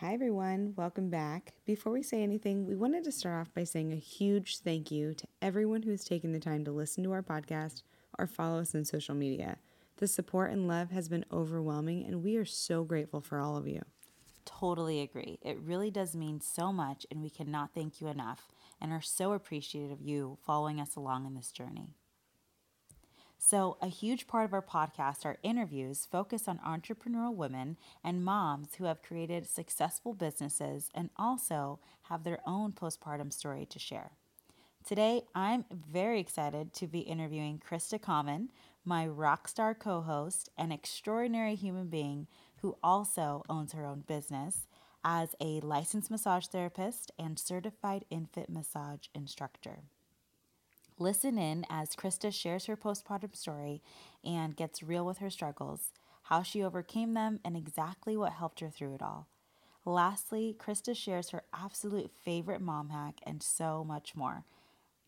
Hi, everyone. Welcome back. Before we say anything, we wanted to start off by saying a huge thank you to everyone who's taken the time to listen to our podcast or follow us on social media. The support and love has been overwhelming, and we are so grateful for all of you. Totally agree. It really does mean so much, and we cannot thank you enough and are so appreciative of you following us along in this journey. So, a huge part of our podcast are interviews focused on entrepreneurial women and moms who have created successful businesses and also have their own postpartum story to share. Today, I'm very excited to be interviewing Krista Common, my rock star co host and extraordinary human being who also owns her own business as a licensed massage therapist and certified infant massage instructor. Listen in as Krista shares her postpartum story and gets real with her struggles, how she overcame them, and exactly what helped her through it all. Lastly, Krista shares her absolute favorite mom hack and so much more.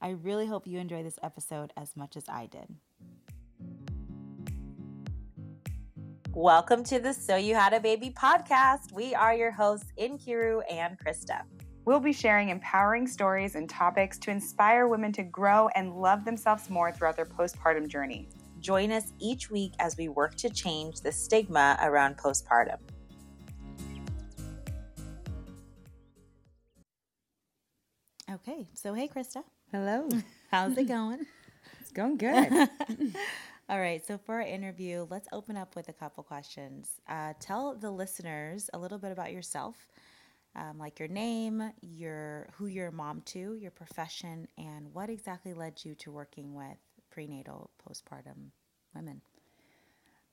I really hope you enjoy this episode as much as I did. Welcome to the So You Had a Baby podcast. We are your hosts, Inkiru and Krista. We'll be sharing empowering stories and topics to inspire women to grow and love themselves more throughout their postpartum journey. Join us each week as we work to change the stigma around postpartum. Okay, so hey, Krista. Hello. How's it going? It's going good. All right, so for our interview, let's open up with a couple questions. Uh, tell the listeners a little bit about yourself um, like your name, your who you're a mom to, your profession, and what exactly led you to working with prenatal postpartum women.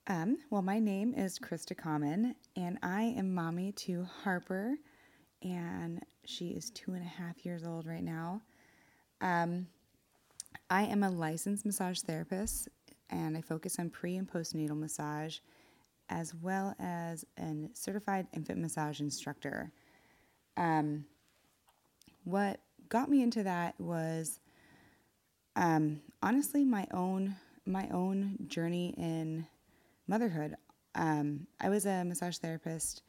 Um, well, my name is Krista Common, and I am mommy to Harper, and she is two and a half years old right now. Um, I am a licensed massage therapist, and I focus on pre and postnatal massage, as well as a certified infant massage instructor. Um, what got me into that was um, honestly my own my own journey in motherhood. Um, I was a massage therapist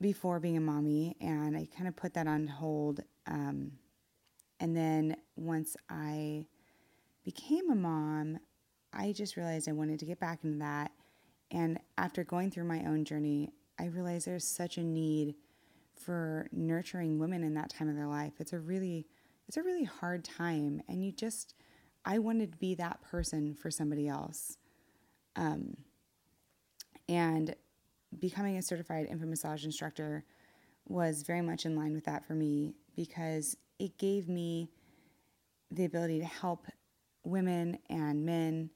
before being a mommy, and I kind of put that on hold. Um, and then once I became a mom, I just realized I wanted to get back into that. And after going through my own journey, I realized there's such a need for nurturing women in that time of their life. It's a really it's a really hard time and you just I wanted to be that person for somebody else. Um, and becoming a certified infant massage instructor was very much in line with that for me because it gave me the ability to help women and men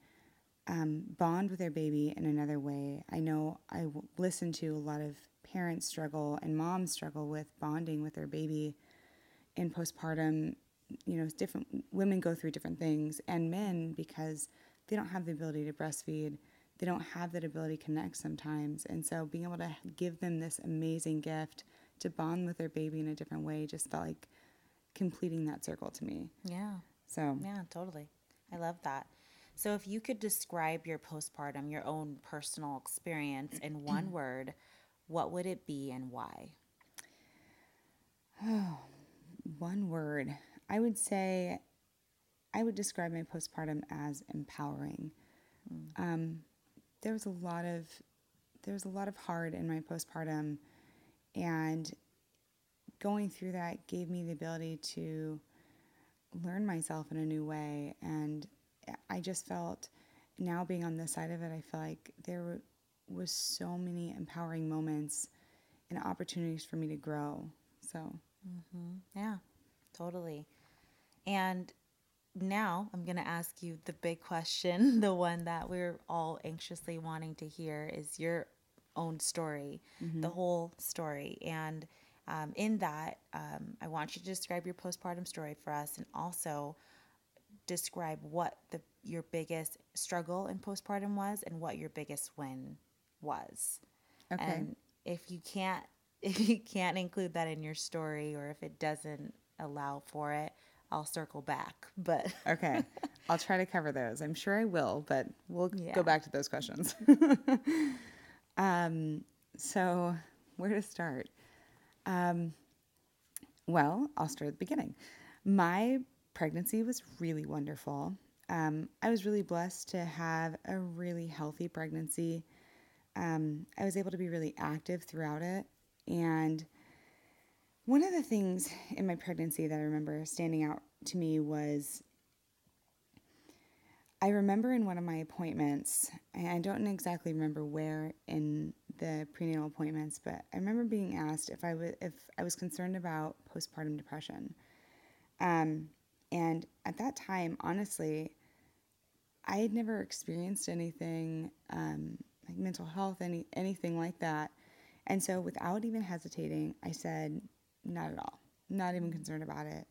um, bond with their baby in another way. I know I w- listen to a lot of parents struggle and moms struggle with bonding with their baby in postpartum. You know, different women go through different things, and men because they don't have the ability to breastfeed, they don't have that ability to connect sometimes. And so, being able to give them this amazing gift to bond with their baby in a different way just felt like completing that circle to me. Yeah. So, yeah, totally. I love that. So, if you could describe your postpartum, your own personal experience in one word, what would it be and why? Oh, one word. I would say I would describe my postpartum as empowering. Mm. Um, there was a lot of there was a lot of hard in my postpartum, and going through that gave me the ability to learn myself in a new way. And I just felt now being on this side of it, I feel like there was so many empowering moments and opportunities for me to grow. So, mm-hmm. yeah, totally. And now I'm going to ask you the big question, the one that we're all anxiously wanting to hear is your own story, mm-hmm. the whole story. And um, in that, um, I want you to describe your postpartum story for us and also describe what the your biggest struggle in postpartum was and what your biggest win was. Okay. And if you can't if you can't include that in your story or if it doesn't allow for it, I'll circle back. But okay, I'll try to cover those. I'm sure I will, but we'll yeah. go back to those questions. um, so where to start? Um, well, I'll start at the beginning. My pregnancy was really wonderful. Um, I was really blessed to have a really healthy pregnancy. Um, I was able to be really active throughout it. And one of the things in my pregnancy that I remember standing out to me was I remember in one of my appointments, I don't exactly remember where in the prenatal appointments, but I remember being asked if I was if I was concerned about postpartum depression. Um, and at that time, honestly, I had never experienced anything um, like mental health, any anything like that. And so, without even hesitating, I said, "Not at all. Not even concerned about it."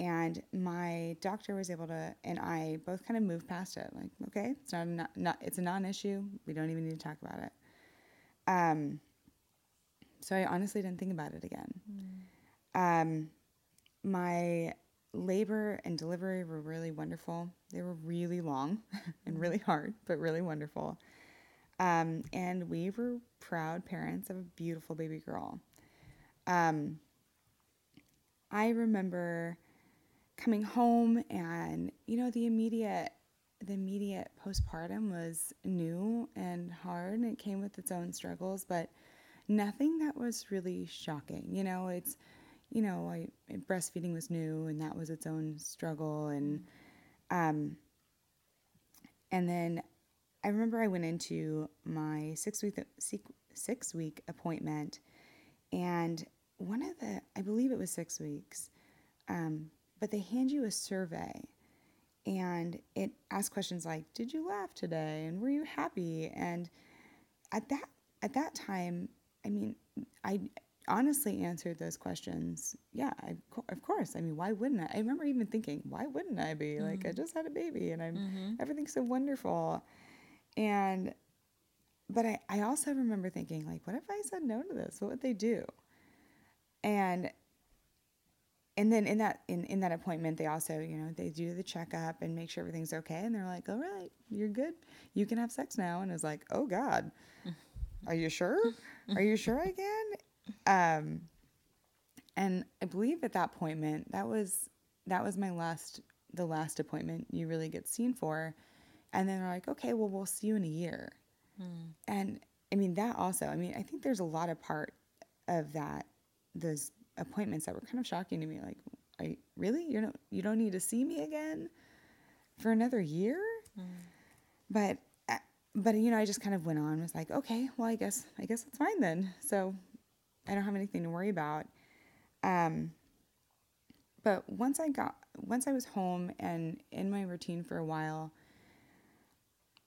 And my doctor was able to, and I both kind of moved past it. Like, okay, it's not, a, not, not it's a non-issue. We don't even need to talk about it. Um, so I honestly didn't think about it again. Mm. Um, my labor and delivery were really wonderful. They were really long and really hard, but really wonderful. Um, and we were proud parents of a beautiful baby girl. Um, I remember coming home and you know the immediate the immediate postpartum was new and hard and it came with its own struggles but nothing that was really shocking you know it's you know I, breastfeeding was new and that was its own struggle and um and then i remember i went into my six week six week appointment and one of the i believe it was six weeks um, but they hand you a survey and it asks questions like did you laugh today and were you happy and at that at that time i mean i honestly answered those questions yeah I, of course i mean why wouldn't i i remember even thinking why wouldn't i be mm-hmm. like i mm-hmm. just had a baby and i'm mm-hmm. everything's so wonderful and but I, I also remember thinking like what if i said no to this? What would they do? And and then in that in, in that appointment they also you know they do the checkup and make sure everything's okay. And they're like all right you're good. You can have sex now. And it's like oh god. Are you sure? Are you sure i can? Um and i believe at that appointment that was that was my last the last appointment you really get seen for and then they're like okay well we'll see you in a year mm. and i mean that also i mean i think there's a lot of part of that those appointments that were kind of shocking to me. Like, I really you don't you don't need to see me again for another year. Mm. But uh, but you know, I just kind of went on. Was like, okay, well, I guess I guess it's fine then. So I don't have anything to worry about. Um, but once I got once I was home and in my routine for a while,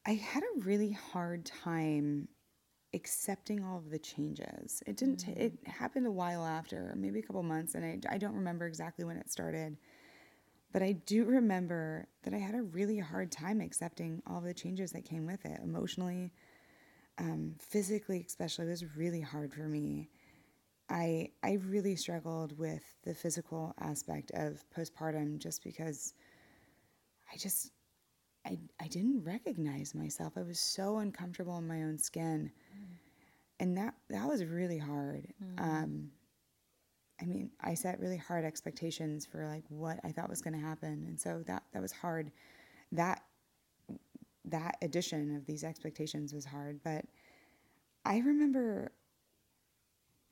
I had a really hard time accepting all of the changes. It didn't. Mm-hmm. It happened a while after, maybe a couple months, and I I don't remember exactly when it started, but I do remember that I had a really hard time accepting all of the changes that came with it, emotionally, um, physically, especially. It was really hard for me. I I really struggled with the physical aspect of postpartum just because I just I, I didn't recognize myself. I was so uncomfortable in my own skin. Mm. And that, that was really hard. Mm. Um, I mean, I set really hard expectations for like what I thought was going to happen. And so that, that was hard. That, that addition of these expectations was hard. But I remember,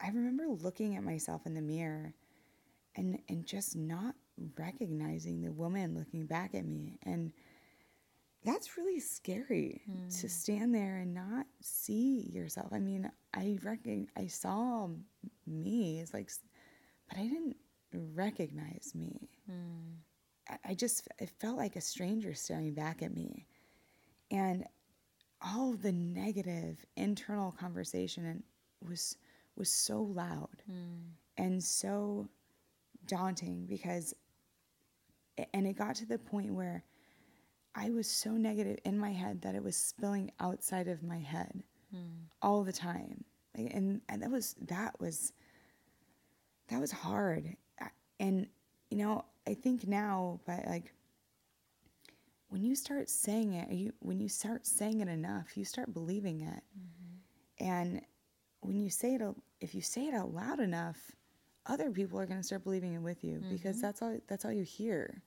I remember looking at myself in the mirror and, and just not recognizing the woman looking back at me. And, that's really scary mm. to stand there and not see yourself. I mean, I reckon I saw me as like, but I didn't recognize me. Mm. I, I just it felt like a stranger staring back at me, and all the negative internal conversation was was so loud mm. and so daunting because, and it got to the point where I was so negative in my head that it was spilling outside of my head mm. all the time. And, and that was, that was, that was hard. And, you know, I think now, but like, when you start saying it, you, when you start saying it enough, you start believing it. Mm-hmm. And when you say it, if you say it out loud enough, other people are going to start believing it with you because that's all that's all you hear.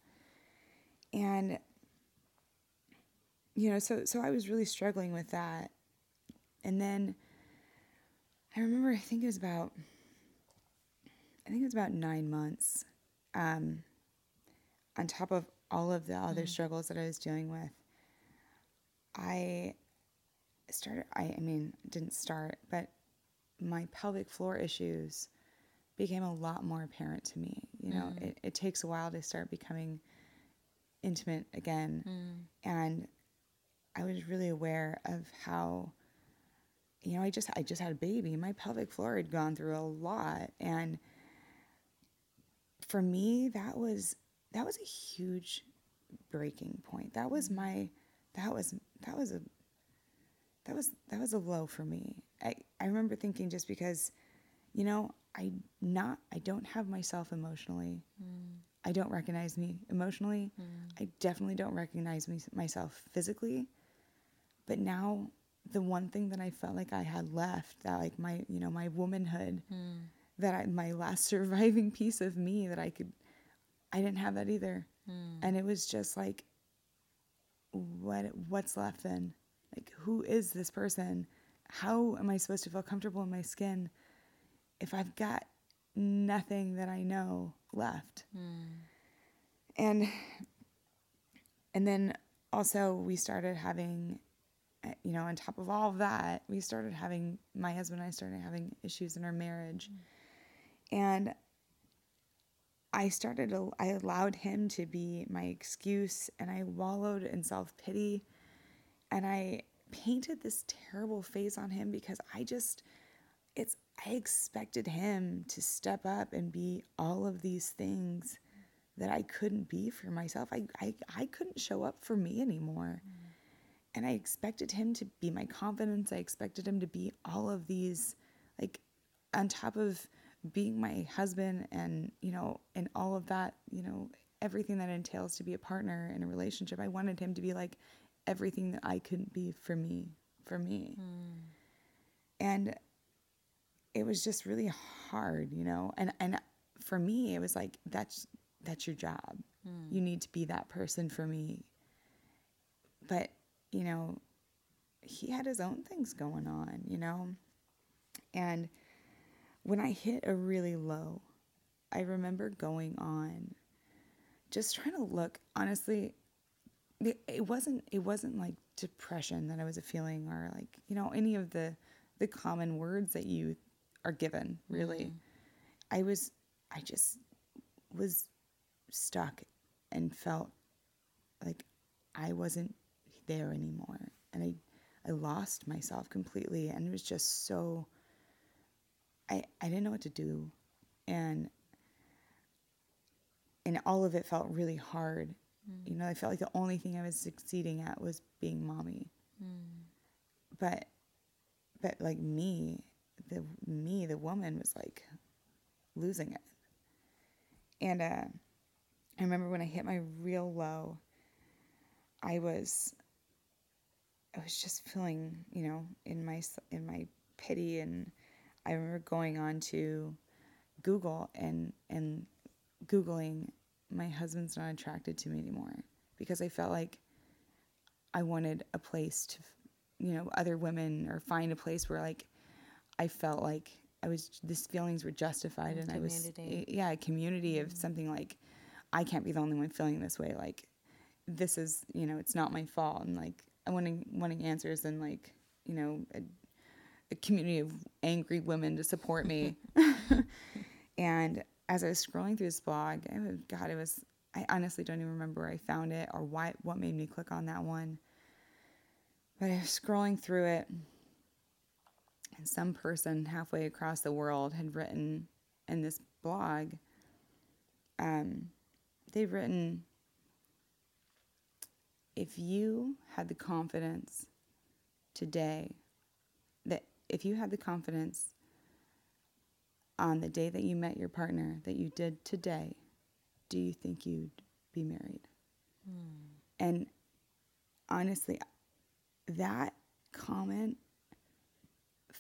And you know, so so I was really struggling with that. And then I remember I think it was about I think it was about 9 months um on top of all of the other mm. struggles that I was dealing with. I started I I mean, didn't start, but my pelvic floor issues became a lot more apparent to me. You know, mm. it, it takes a while to start becoming intimate again. Mm. And I was really aware of how, you know, I just I just had a baby. My pelvic floor had gone through a lot. And for me, that was that was a huge breaking point. That was mm-hmm. my that was that was a that was that was a low for me. I, I remember thinking just because, you know, I not I don't have myself emotionally. Mm. I don't recognize me emotionally. Mm. I definitely don't recognize me, myself physically. But now the one thing that I felt like I had left, that like my you know my womanhood, hmm. that I, my last surviving piece of me that I could, I didn't have that either, hmm. and it was just like, what what's left then? Like who is this person? How am I supposed to feel comfortable in my skin if I've got nothing that I know left? Hmm. And and then also we started having Uh, you know on top of all of that we started having my husband and i started having issues in our marriage. Mm. And i started i allowed him to be my excuse and i wallowed in self-pity. And i painted this terrible face on him because i just it's i expected him to step up and be all of these things that i couldn't be for myself. I i, I couldn't show up for me anymore mm. And I expected him to be my confidence. I expected him to be all of these, like, on top of being my husband and, you know, and all of that, you know, everything that entails to be a partner in a relationship. I wanted him to be like everything that I couldn't be for me, for me. Hmm. And it was just really hard, you know. And and for me, it was like that's that's your job. Hmm. You need to be that person for me. But you know, he had his own things going on, you know? And when I hit a really low, I remember going on just trying to look honestly it, wasn't it wasn't like depression that I was feeling or like, you know, any of the the common words that you are given, really. Mm-hmm. I was I just was stuck and felt like I wasn't there anymore. And I, I lost myself completely. And it was just so, I, I didn't know what to do. And, and all of it felt really hard. You know, I felt like the only thing I was succeeding at was being mommy. But, but like me, the me, the woman was like losing it. And uh, I remember when I hit my real low, I was I was just feeling, you know, in my in my pity and I remember going on to Google and and googling my husband's not attracted to me anymore because I felt like I wanted a place to you know other women or find a place where like I felt like I was these feelings were justified and I was Community. Eh, yeah a community of mm-hmm. something like I can't be the only one feeling this way like this is you know it's not my fault and like wanting wanting answers and like you know a, a community of angry women to support me. And as I was scrolling through this blog I was, God it was I honestly don't even remember where I found it or why what made me click on that one. But I was scrolling through it and some person halfway across the world had written in this blog um, they've written if you had the confidence today that if you had the confidence on the day that you met your partner that you did today, do you think you'd be married? Hmm. And honestly, that comment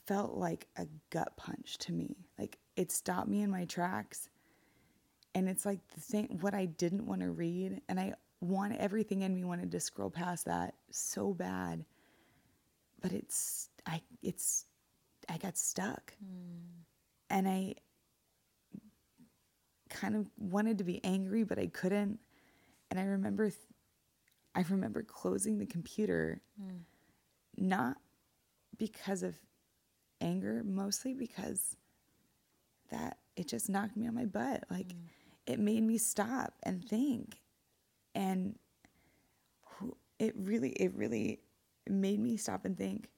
felt like a gut punch to me. Like it stopped me in my tracks. And it's like the thing, what I didn't want to read. And I want everything in me wanted to scroll past that so bad. But it's, I, it's, I got stuck. Hmm. And I kind of wanted to be angry, but I couldn't. And I remember, th- I remember closing the computer, hmm. not because of anger, mostly because that it just knocked me on my butt. Like hmm. it made me stop and think. And it really, it really made me stop and think,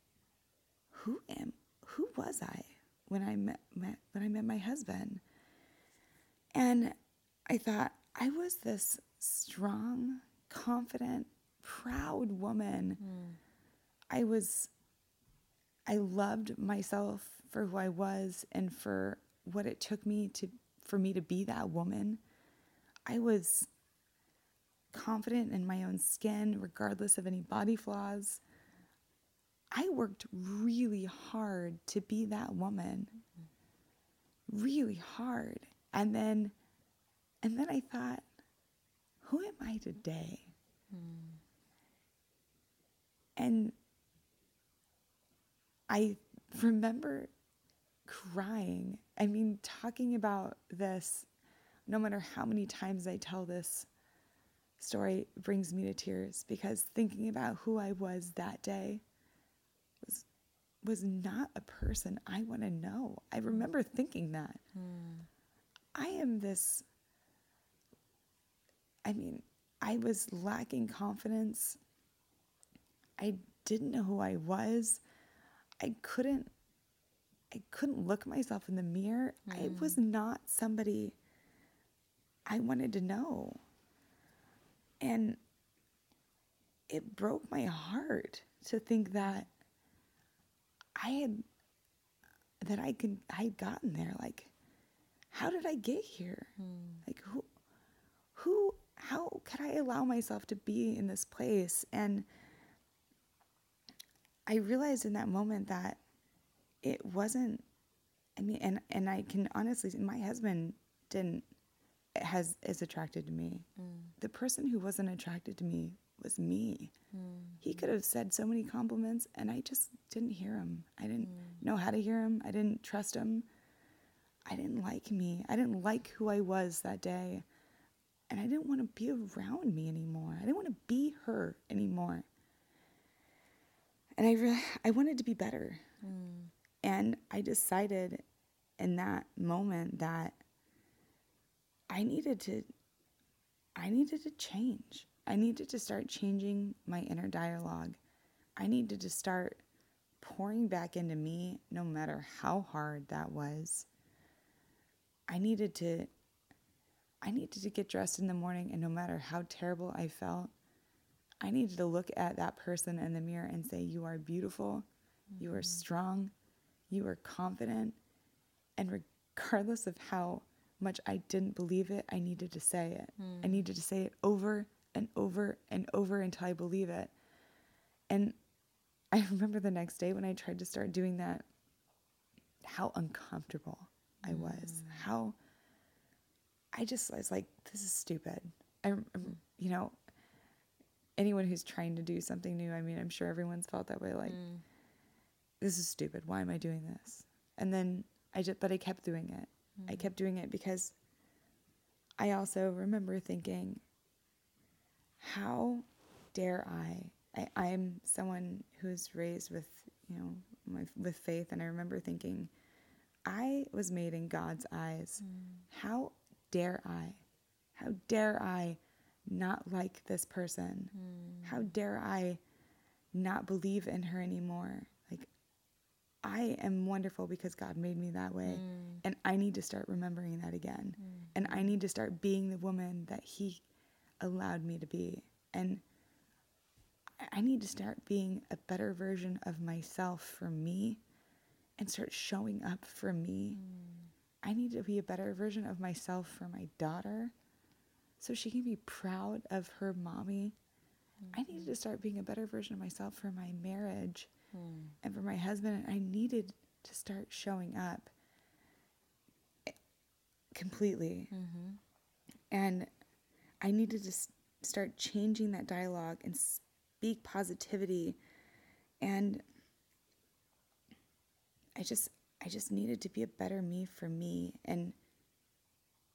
who am, who was I when I met, met when I met my husband? And I thought I was this strong, confident, proud woman. Hmm. I was I loved myself for who I was and for what it took me to for me to be that woman. I was confident in my own skin regardless of any body flaws. I worked really hard to be that woman. Really hard. And then and then I thought, who am I today? And I remember crying. I mean, talking about this, no matter how many times I tell this story, brings me to tears because thinking about who I was that day was was not a person I want to know. I remember thinking that. Hmm. I am this I mean, I was lacking confidence. I didn't know who I was. I couldn't I couldn't look myself in the mirror. I was hmm. not somebody I wanted to know. And it broke my heart to think that I had that I could I had gotten there. Like, how did I get here? Hmm. Like who who how could I allow myself to be in this place? And I realized in that moment that it wasn't I mean and and I can honestly my husband didn't has is attracted to me. Mm. The person who wasn't attracted to me was me. Mm. He could have said so many compliments and I just didn't hear him. I didn't mm. know how to hear him. I didn't trust him. I didn't like me. I didn't like who I was that day. And I didn't want to be around me anymore. I didn't want to be her anymore. And I re- I wanted to be better. And I decided in that moment that I needed to I needed to change. I needed to start changing my inner dialogue. I needed to start pouring back into me no matter how hard that was. I needed to I needed to get dressed in the morning and no matter how terrible I felt, I needed to look at that person in the mirror and say you are beautiful, you are mm-hmm. strong, you are confident, and regardless of how much I didn't believe it, I needed to say it. I hmm. needed to say it over and over and over until I believe it. And I remember the next day when I tried to start doing that, how uncomfortable I was. Hmm. How I just I was like, this is stupid. I, rem- hmm. you know, anyone who's trying to do something new, I mean, I'm sure everyone's felt that way. Like, this is stupid. Why am I doing this? And then I just, but I kept doing it. Mm-hmm. I kept doing it because I also remember thinking, how dare I? I I'm someone who's raised with, you know, my, with faith. And I remember thinking, I was made in God's eyes. Mm. How dare I? How dare I not like this person? Mm. How dare I not believe in her anymore? I am wonderful because God made me that way. Mm. And I need to start remembering that again. Mm. And I need to start being the woman that He allowed me to be. And I- I need to start being a better version of myself for me and start showing up for me. Mm. I need to be a better version of myself for my daughter so she can be proud of her mommy. I need mm-hmm. to start being a better version of myself for my marriage and for my husband. I needed to start showing up. completely. Mm-hmm. And I needed to s- start changing that dialogue and speak positivity. And I just, I just needed to be a better me for me and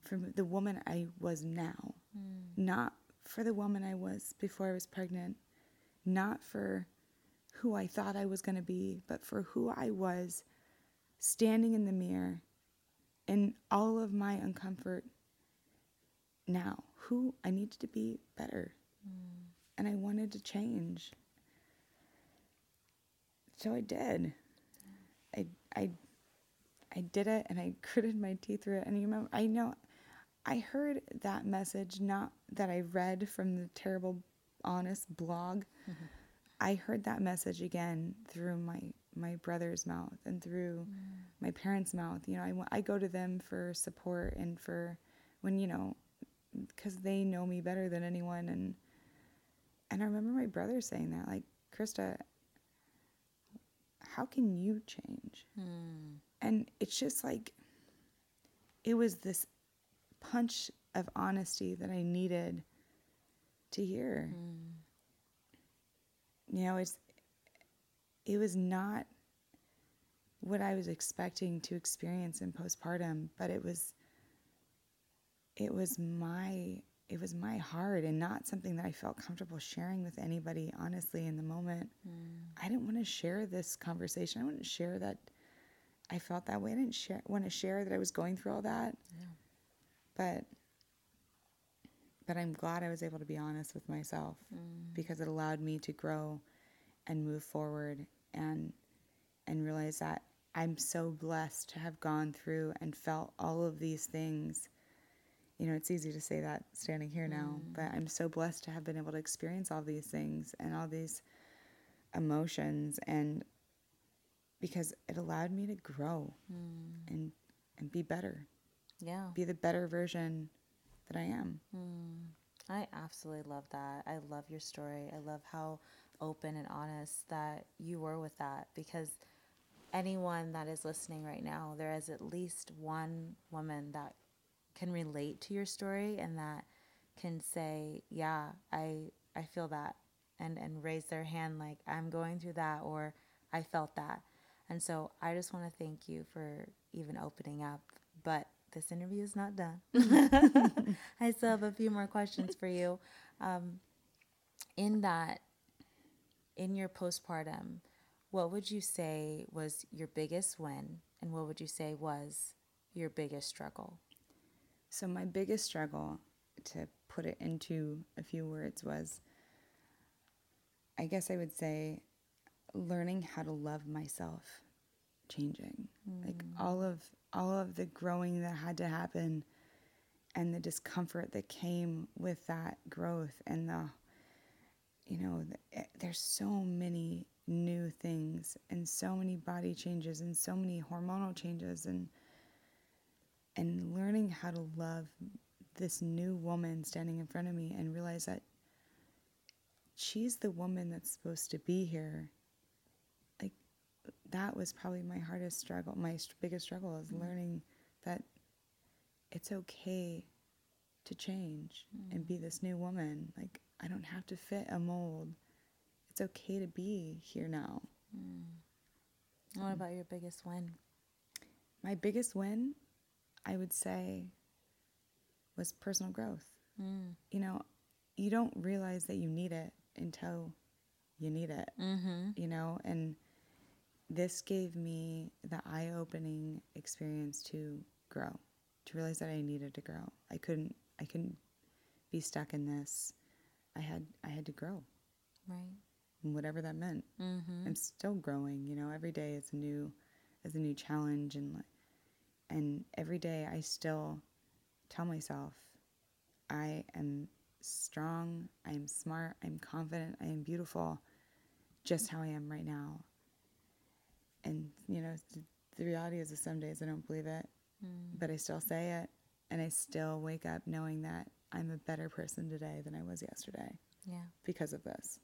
for the woman I was now, mm. not for the woman I was before I was pregnant, not for who I thought I was going to be, but for who I was standing in the mirror in all of my uncomfort now, who I needed to be better. Mm. And I wanted to change. So I did. I, I, I did it and I gritted my teeth through it. And you remember, I know I heard that message, not that I read from the terrible, honest blog. Mm-hmm. I heard that message again through my my brother's mouth and through mm. my parents' mouth. You know, I, I go to them for support and for when you know, because they know me better than anyone. And and I remember my brother saying that, like, Krista, how can you change? Hmm. And it's just like it was this punch of honesty that I needed to hear. Hmm. You know, it's it was not what I was expecting to experience in postpartum, but it was it was my it was my heart and not something that I felt comfortable sharing with anybody honestly in the moment. Mm. I didn't want to share this conversation. I wouldn't share that I felt that way. I didn't share, want to share that I was going through all that. Yeah. But but I'm glad I was able to be honest with myself mm. because it allowed me to grow and move forward and and realize that I'm so blessed to have gone through and felt all of these things. You know, it's easy to say that standing here now, mm. but I'm so blessed to have been able to experience all these things and all these emotions and because it allowed me to grow mm. and and be better, Yeah. be the better version that I am. Hmm. I absolutely love that. I love your story. I love how open and honest that you were with that because anyone that is listening right now, there is at least one woman that can relate to your story and that can say, "Yeah, I I feel that." And and raise their hand like, "I'm going through that," or "I felt that." And so I just want to thank you for even opening up, this interview is not done. I still have a few more questions for you. Um, in that, in your postpartum, what would you say was your biggest win, and what would you say was your biggest struggle? So my biggest struggle, to put it into a few words, was I guess I would say learning how to love myself, changing. Like all of all of the growing that had to happen and the discomfort that came with that growth and the you know, th- eh, there's so many new things and so many body changes and so many hormonal changes and and learning how to love this new woman standing in front of me and realize that she's the woman that's supposed to be here. That was probably my hardest struggle. My st- biggest struggle is mm-hmm. learning that it's okay to change and be mm-hmm. this new woman. Like I don't have to fit a mold. It's okay to be here now. Mm. What about your biggest win? My biggest win, I would say, was personal growth. Mm. You know, you don't realize that you need it until you need it, Mm-hmm. you know, and this gave me the eye opening experience to grow, to realize that I needed to grow. I couldn't, I couldn't be stuck in this. I had, I had to grow, Right. whatever that meant. Mm-hmm. I'm still growing. You know, every day is a new, is a new challenge, and and every day I still tell myself, I am strong. I am smart. I'm confident. I am beautiful, just how I am right now. And you know, th- the reality is that some days I don't believe it, but I still say it, and I still wake up knowing that I'm a better person today than I was yesterday Yeah. because of this.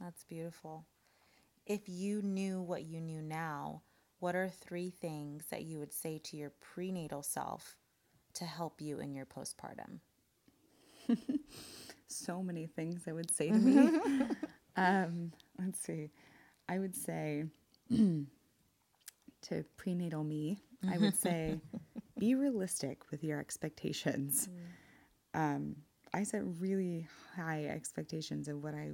That's beautiful. If you knew what you knew now, what are three things that you would say to your prenatal self to help you in your postpartum? so many things I would say to me. um, let's see. I would say to prenatal me, I would say be realistic with your expectations. Um, I set really high expectations of what I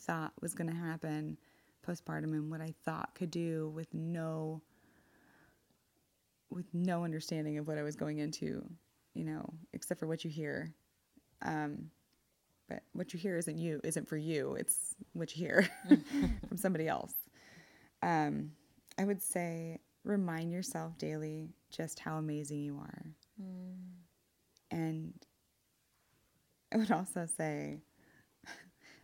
thought was going to happen postpartum and what I thought could do with no with no understanding of what I was going into, you know, except for what you hear. Um, but what you hear isn't you, isn't for you. It's what you hear from somebody else. Um, I would say remind yourself daily just how amazing you are. And I would also say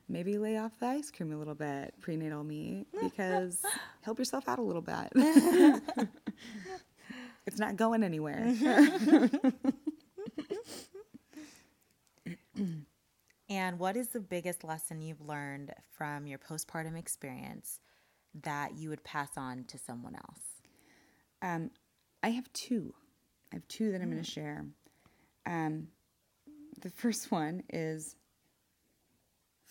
maybe lay off the ice cream a little bit, prenatal me, because help yourself out a little bit. it's not going anywhere. And what is the biggest lesson you've learned from your postpartum experience that you would pass on to someone else? Um, I have two. I have two that I'm going to share. Um, the first one is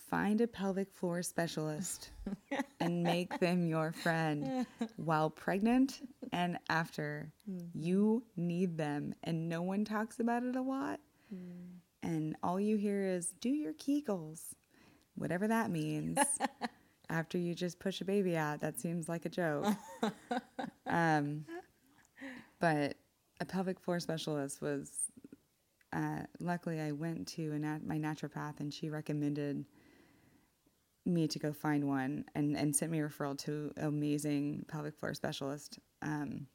find a pelvic floor specialist and make them your friend while pregnant and after. You need them, and no one talks about it a lot. And all you hear is do your Kegels, whatever that means. after you just push a baby out, that seems like a joke. um, but a pelvic floor specialist was uh, luckily I went to a nat- my naturopath and she recommended me to go find one and, and sent me a referral to an amazing pelvic floor specialist. Um,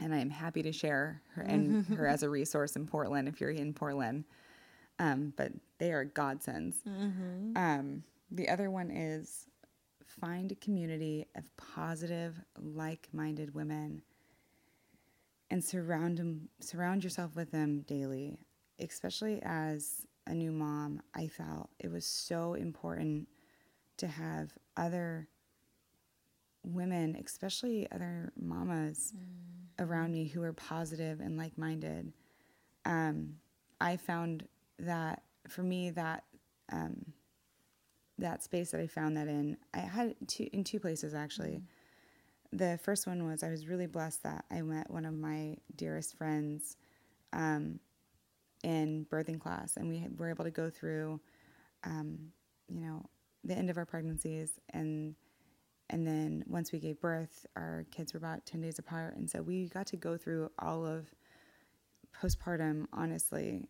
and I am happy to share her and her as a resource in Portland if you're in Portland. Um, but they are godsends. Um, the other one is find a community of positive, like-minded women and surround them, surround yourself with them daily. Especially as a new mom, I felt it was so important to have other women, especially other mamas around me who are positive and like-minded. Um, I found that for me that um, that space that I found that in, I had two in two places actually. The first one was I was really blessed that I met one of my dearest friends um, in birthing class, and we were able to go through, um, you know, the end of our pregnancies, and and then once we gave birth, our kids were about ten days apart, and so we got to go through all of postpartum honestly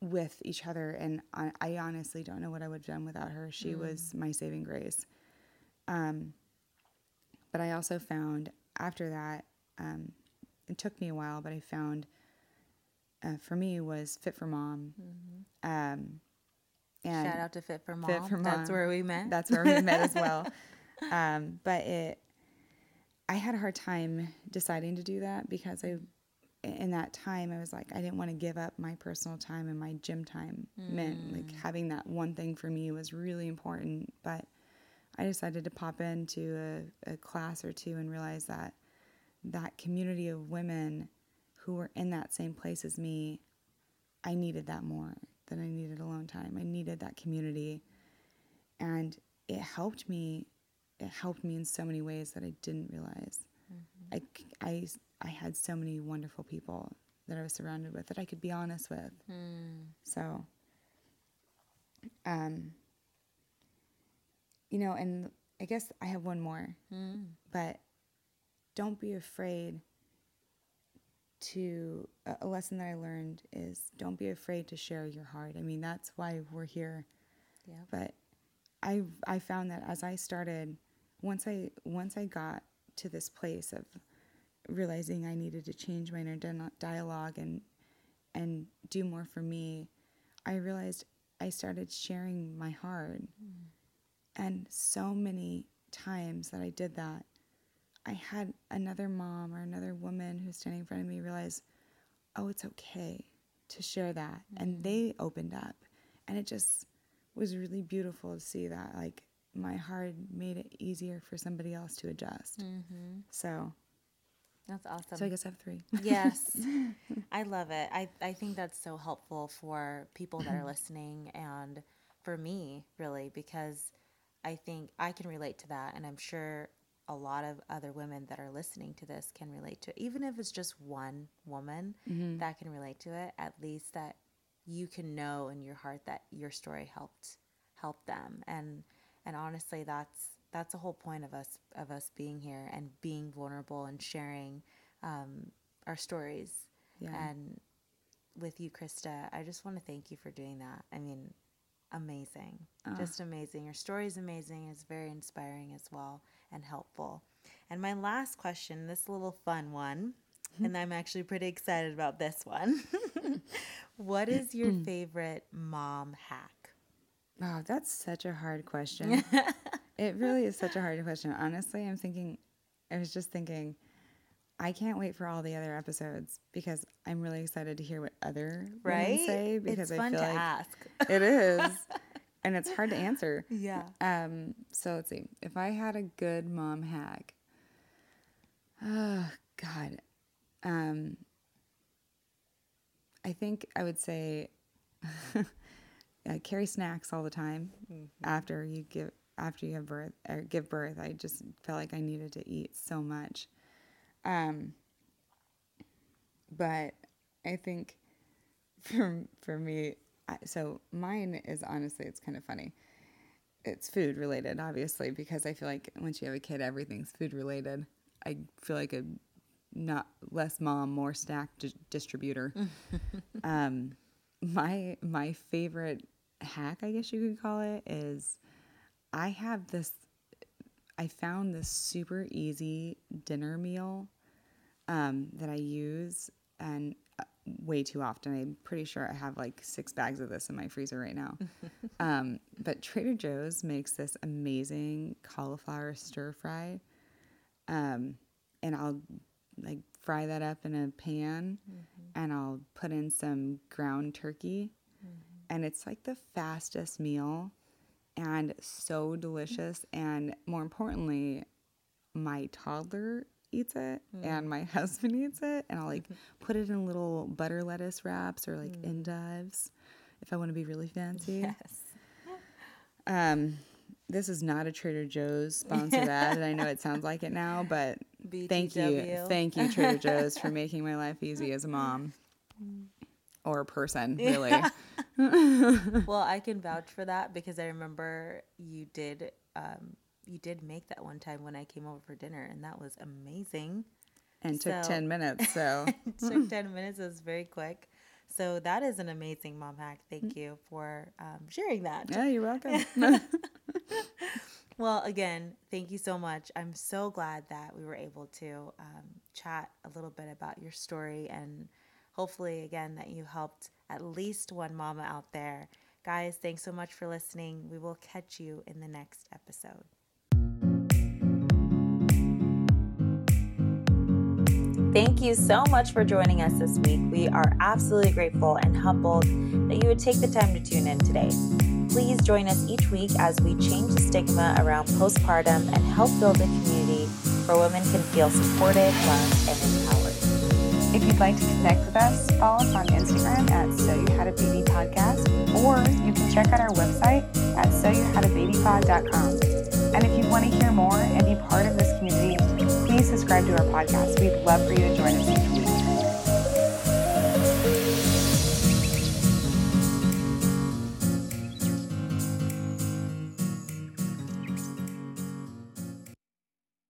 with each other and I, I honestly don't know what i would have done without her she was my saving grace um, but i also found after that um, it took me a while but i found uh, for me was fit for mom um, and Shout out to Fit for Mom. Fit for That's where we met. that's where we met as well. Um, but it, I had a hard time deciding to do that because I, in that time, I was like, I didn't want to give up my personal time and my gym time. Meant like mm. having that one thing for me was really important. But I decided to pop into a, a class or two and realize that that community of women who were in that same place as me, I needed that more than I needed alone time. I needed that community and it helped me it helped me in so many ways that i didn't realize mm-hmm. I, I, I had so many wonderful people that i was surrounded with that i could be honest with. So um you know and i guess i have one more. But don't be afraid to a a lesson that i learned is don't be afraid to share your heart. I mean that's why we're here. Yeah. but I I found that as I started once I once I got to this place of realizing I needed to change my inner dialogue and and do more for me, I realized I started sharing my heart. Mm. And so many times that I did that, I had another mom or another woman who's standing in front of me realize, oh, it's okay to share that. And mm. they opened up. And it just was really beautiful to see that. Like, my heart made it easier for somebody else to adjust. Mm-hmm. So, That's awesome. so I guess I have three. yes. I love it. I, I think that's so helpful for people that are listening and for me really because i think i can relate to that and i'm sure a lot of other women that are listening to this can relate to it. Even if it's just one woman mm-hmm. that can relate to it at least that you can know in your heart that your story helped help them. And and honestly that's that's the whole point of us of us being here and being vulnerable and sharing um, our stories. Yeah. and with you krista i just want to thank you for doing that. I mean amazing. Just amazing. Your story is amazing it's very inspiring as well and helpful. And my last question this little fun one and i'm actually pretty excited about this one. What is your favorite mom hack? Oh, that's such a hard question. it really is such a hard question. Honestly, I'm thinking, I was just thinking, I can't wait for all the other episodes because I'm really excited to hear what other right? women say because it's I fun feel to like ask. it is, and it's hard to answer. yeah. Um, so let's see. If I had a good mom hack, oh God, um, I think I would say uh, carry snacks all the time after you give after you have birth or give birth. I just felt like I needed to eat so much. Um, but I think for for me, I, so mine is honestly it's kind of funny it's food related, obviously, because I feel like once you have a kid, everything's food related. I feel like a not less mom, more snack di- distributor. um, my my favorite hack, I guess you could call it, is I have this. I found this super easy dinner meal um, that I use and uh, way too often. I'm pretty sure I have like six bags of this in my freezer right now. um, but Trader Joe's makes this amazing cauliflower stir fry. Um, and I'll like fry that up in a pan and I'll put in some ground turkey. And it's like the fastest meal and so delicious. And more importantly, my toddler eats it and my husband eats it and I'll like put it in little butter lettuce wraps or like endives if I want to be really fancy. yes Um this is not a Trader Joe's sponsored ad and I know it sounds like it now, but thank you. Thank you Trader Joe's for making my life easy as a mom or a person, really. well i can vouch for that because i remember you did um, you did make that one time when i came over for dinner and that was amazing. And took 10 minutes, so. It took 10 minutes. It was very quick. So that is an amazing mom hack. Thank you for um, sharing that. Yeah, you're welcome. Well, again, thank you so much. I'm so glad that we were able to um, chat a little bit about your story and hopefully, again, that you helped at least one mama out there. Guys, thanks so much for listening. We will catch you in the next episode. Thank you so much for joining us this week. We are absolutely grateful and humbled that you would take the time to tune in today. Please join us each week as we change the stigma around postpartum and help build a community where women can feel supported, loved, and empowered. If you'd like to connect with us, follow us on Instagram at So You Had a Baby Podcast, or you can check out our website at soyouhadababypod.com. And if you want to hear more and be part of this community, please subscribe to our podcast. We'd love for you to join us.